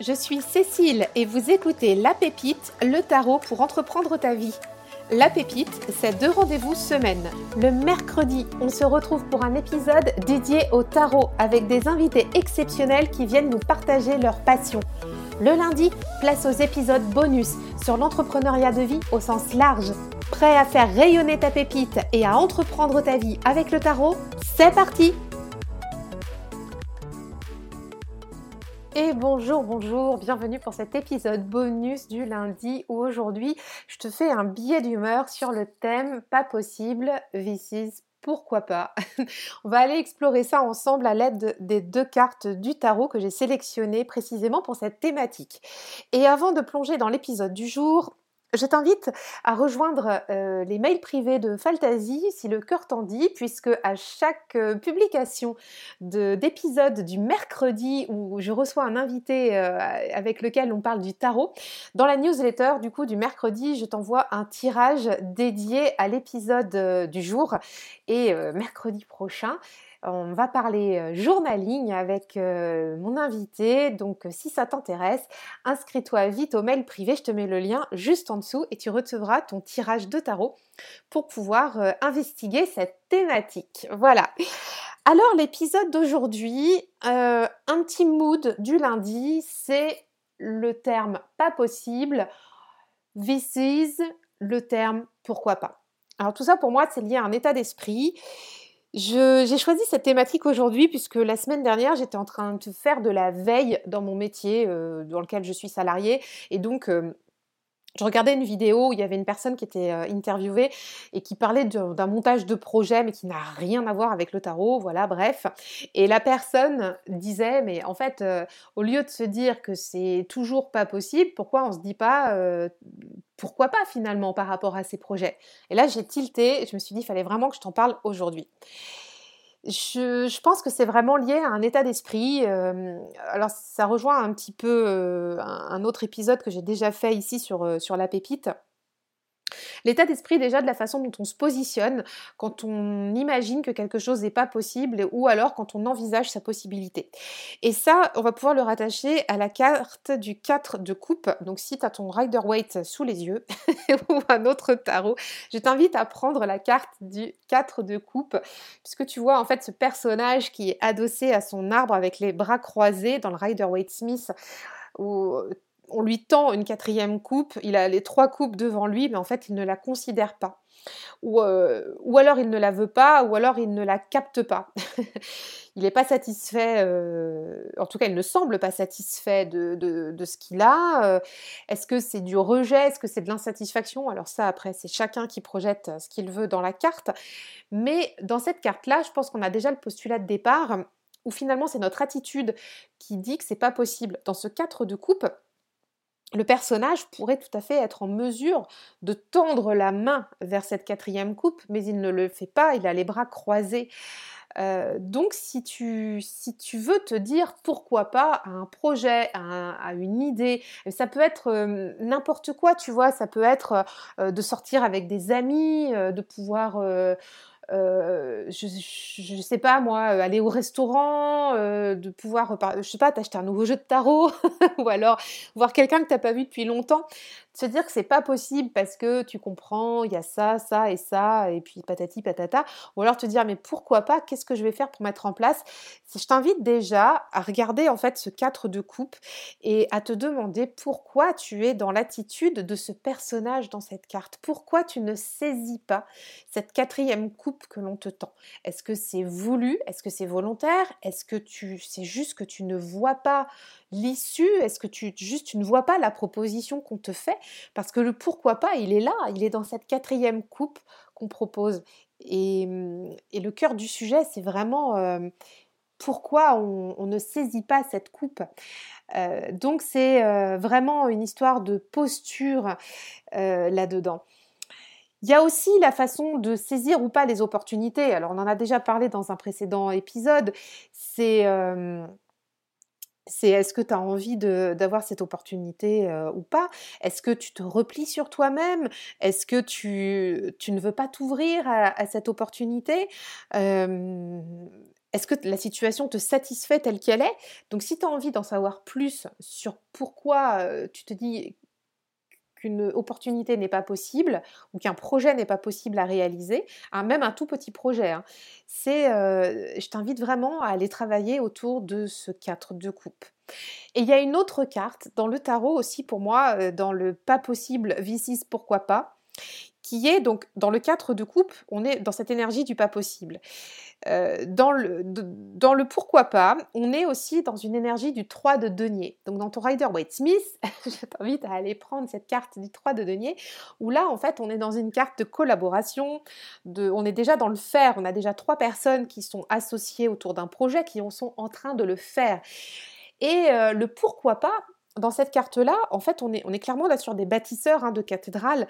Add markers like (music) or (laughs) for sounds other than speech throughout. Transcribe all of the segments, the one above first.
Je suis Cécile et vous écoutez La Pépite, le tarot pour entreprendre ta vie. La Pépite, c'est deux rendez-vous semaine. Le mercredi, on se retrouve pour un épisode dédié au tarot avec des invités exceptionnels qui viennent nous partager leur passion. Le lundi, place aux épisodes bonus sur l'entrepreneuriat de vie au sens large. Prêt à faire rayonner ta pépite et à entreprendre ta vie avec le tarot? C'est parti Et bonjour, bonjour, bienvenue pour cet épisode bonus du lundi où aujourd'hui je te fais un billet d'humeur sur le thème Pas possible, this is pourquoi pas (laughs) On va aller explorer ça ensemble à l'aide des deux cartes du tarot que j'ai sélectionnées précisément pour cette thématique. Et avant de plonger dans l'épisode du jour, je t'invite à rejoindre euh, les mails privés de Fantasy si le cœur t'en dit, puisque à chaque euh, publication d'épisode du mercredi où je reçois un invité euh, avec lequel on parle du tarot, dans la newsletter du coup du mercredi, je t'envoie un tirage dédié à l'épisode du jour. Et mercredi prochain, on va parler euh, journaling avec euh, mon invité. Donc euh, si ça t'intéresse, inscris-toi vite au mail privé. Je te mets le lien juste en dessous et tu recevras ton tirage de tarot pour pouvoir investiguer cette thématique. Voilà. Alors l'épisode d'aujourd'hui, un petit mood du lundi, c'est le terme pas possible, this is, le terme pourquoi pas. Alors tout ça pour moi c'est lié à un état d'esprit j'ai choisi cette thématique aujourd'hui puisque la semaine dernière, j'étais en train de faire de la veille dans mon métier euh, dans lequel je suis salariée. Et donc, euh, je regardais une vidéo où il y avait une personne qui était euh, interviewée et qui parlait d'un montage de projet mais qui n'a rien à voir avec le tarot, voilà, bref. Et la personne disait, mais en fait, au lieu de se dire que c'est toujours pas possible, pourquoi on se dit pas pourquoi pas finalement par rapport à ces projets? Et là, j'ai tilté, je me suis dit, il fallait vraiment que je t'en parle aujourd'hui. Je, pense que c'est vraiment lié à un état d'esprit. Euh, alors, ça rejoint un petit peu euh, un, autre épisode que j'ai déjà fait ici sur, euh, sur la pépite. L'état d'esprit déjà de la façon dont on se positionne quand on imagine que quelque chose n'est pas possible ou alors quand on envisage sa possibilité. Et ça, on va pouvoir le rattacher à la carte du 4 de coupe. Donc si tu as ton Rider Waite sous les yeux (laughs) ou un autre tarot, je t'invite à prendre la carte du 4 de coupe puisque tu vois en fait ce personnage qui est adossé à son arbre avec les bras croisés dans le Rider Waite Smith on lui tend une quatrième coupe, il a les trois coupes devant lui, mais en fait il ne la considère pas. Ou, euh, alors il ne la veut pas, ou alors il ne la capte pas. (laughs) il n'est pas satisfait, euh, en tout cas il ne semble pas satisfait de, de, ce qu'il a. Euh, est-ce que c'est du rejet? Est-ce que c'est de l'insatisfaction? Alors ça après c'est chacun qui projette ce qu'il veut dans la carte. Mais dans cette carte-là, je pense qu'on a déjà le postulat de départ où finalement c'est notre attitude qui dit que c'est pas possible. Dans ce 4 de coupe, le personnage pourrait tout à fait être en mesure de tendre la main vers cette quatrième coupe, mais il ne le fait pas, il a les bras croisés. Euh, donc si tu, si tu veux te dire pourquoi pas à un projet, à, une idée, ça peut être euh, n'importe quoi, tu vois, ça peut être euh, de sortir avec des amis, de pouvoir euh, je, ne sais pas moi, euh, aller au restaurant, euh, de pouvoir, je sais pas, t'acheter un nouveau jeu de tarot, (laughs) ou alors voir quelqu'un que t'as pas vu depuis longtemps se dire que c'est pas possible parce que tu comprends, il y a ça, ça et ça, et puis patati patata, ou alors te dire mais pourquoi pas, qu'est-ce que je vais faire pour mettre en place? Je t'invite déjà à regarder en fait ce 4 de coupe et à te demander pourquoi tu es dans l'attitude de ce personnage dans cette carte, pourquoi tu ne saisis pas cette quatrième coupe que l'on te tend? Est-ce que c'est voulu? Est-ce que c'est volontaire? Est-ce que tu c'est juste que tu ne vois pas l'issue? Est-ce que tu juste tu ne vois pas la proposition qu'on te fait? Parce que le pourquoi pas, il est là, il est dans cette quatrième coupe qu'on propose. Et, mmh, le cœur du sujet, c'est vraiment euh, pourquoi on, ne saisit pas cette coupe. Euh, donc c'est euh, vraiment une histoire de posture là-dedans. Il y a aussi la façon de saisir ou pas les opportunités. Alors on en a déjà parlé dans un précédent épisode. C'est c'est est-ce que tu as envie d'avoir cette opportunité euh, ou pas? Est-ce que tu te replies sur toi-même? Est-ce que tu, tu, ne veux pas t'ouvrir à, cette opportunité? Est-ce que la situation te satisfait telle qu'elle est? Donc si tu as envie d'en savoir plus sur pourquoi tu te dis qu'une opportunité n'est pas possible ou qu'un projet n'est pas possible à réaliser, hein, même un tout petit projet, hein, c'est, je t'invite vraiment à aller travailler autour de ce 4 de coupe. Et il y a une autre carte dans le tarot aussi pour moi, dans le pas possible, V6 pourquoi pas, qui est donc dans le 4 de coupe, on est dans cette énergie du pas possible. Euh, dans, le, pourquoi pas, on est aussi dans une énergie du 3 de denier. Donc dans ton Rider Waite Smith, (laughs) je t'invite à aller prendre cette carte du 3 de denier, où là en fait on est dans une carte de collaboration, on est déjà dans le faire, on a déjà trois personnes qui sont associées autour d'un projet, qui sont en train de le faire. Et euh, le pourquoi pas, dans cette carte-là, en fait, on est, on est clairement là sur des bâtisseurs hein, de cathédrales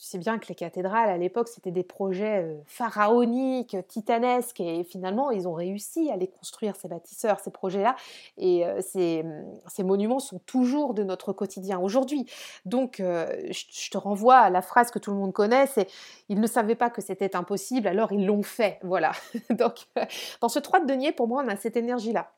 tu sais bien que les cathédrales à l'époque c'était des projets pharaoniques, titanesques et finalement ils ont réussi à les construire ces bâtisseurs, ces projets-là et ces, mmh, ces, monuments sont toujours de notre quotidien aujourd'hui. Donc je te renvoie à la phrase que tout le monde connaît, c'est ils ne savaient pas que c'était impossible alors ils l'ont fait. Voilà. (laughs) Donc dans ce 3 de denier pour moi on a cette énergie là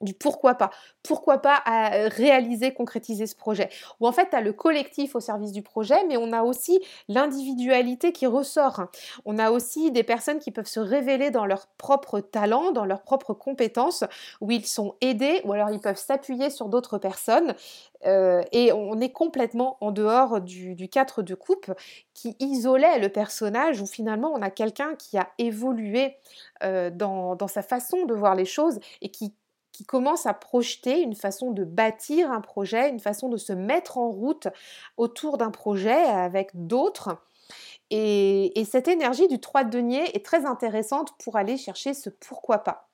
du pourquoi pas. Pourquoi pas à réaliser, concrétiser ce projet. Ou en fait, tu as le collectif au service du projet, mais on a aussi l'individualité qui ressort. On a aussi des personnes qui peuvent se révéler dans leur propre talent, dans leurs propres compétences, où ils sont aidés, ou alors ils peuvent s'appuyer sur d'autres personnes. Euh, et on est complètement en dehors du, 4 de coupe qui isolait le personnage, où finalement on a quelqu'un qui a évolué euh, dans, dans sa façon de voir les choses et qui qui commence à projeter une façon de bâtir un projet, une façon de se mettre en route autour d'un projet avec d'autres. Et, cette énergie du 3 de denier est très intéressante pour aller chercher ce pourquoi pas.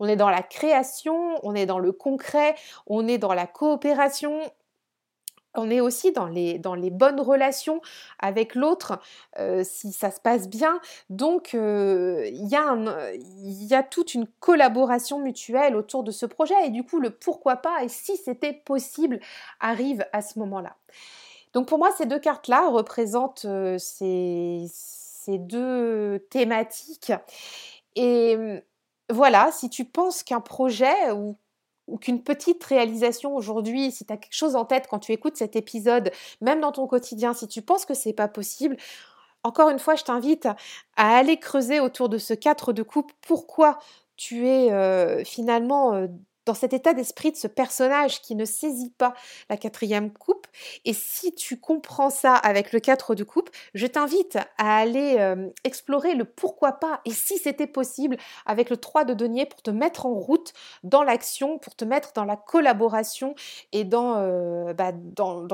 On est dans la création, on est dans le concret, on est dans la coopération, on est aussi dans les, dans les bonnes relations avec l'autre, euh, si ça se passe bien. Donc, euh, il y, y, a toute une collaboration mutuelle autour de ce projet. Et du coup, le pourquoi pas et si c'était possible arrive à ce moment-là. Donc, pour moi, ces deux cartes-là représentent euh, ces, ces deux thématiques. Et voilà, si tu penses qu'un projet ou ou qu'une petite réalisation aujourd'hui, si tu as quelque chose en tête quand tu écoutes cet épisode, même dans ton quotidien, si tu penses que c'est pas possible, encore une fois, je t'invite à aller creuser autour de ce 4 de coupe. Pourquoi tu es euh, finalement euh, dans cet état d'esprit de ce personnage qui ne saisit pas la quatrième coupe. Et si tu comprends ça avec le 4 de coupe, je t'invite à aller euh, explorer le pourquoi pas et si c'était possible avec le 3 de denier pour te mettre en route dans l'action, pour te mettre dans la collaboration et dans, euh, bah,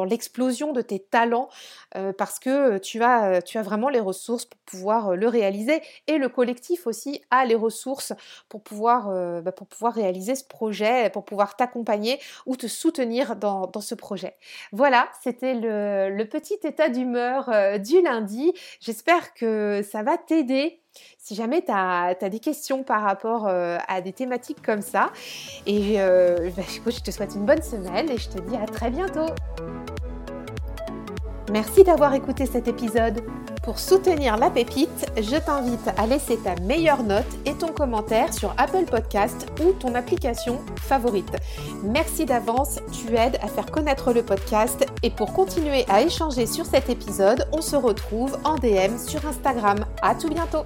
l'explosion de tes talents euh, parce que tu as, tu as vraiment les ressources pour pouvoir le réaliser et le collectif aussi a les ressources pour pouvoir, bah, pour pouvoir réaliser ce projet pour pouvoir t'accompagner ou te soutenir dans, ce projet. Voilà, c'était le, petit état d'humeur euh, du lundi. J'espère que ça va t'aider si jamais tu as, des questions par rapport euh, à des thématiques comme ça. Et euh, bah, je te souhaite une bonne semaine et je te dis à très bientôt. Merci d'avoir écouté cet épisode. Pour soutenir la pépite, je t'invite à laisser ta meilleure note et ton commentaire sur Apple Podcast ou ton application favorite. Merci d'avance, tu aides à faire connaître le podcast et pour continuer à échanger sur cet épisode, on se retrouve en DM sur Instagram. À tout bientôt.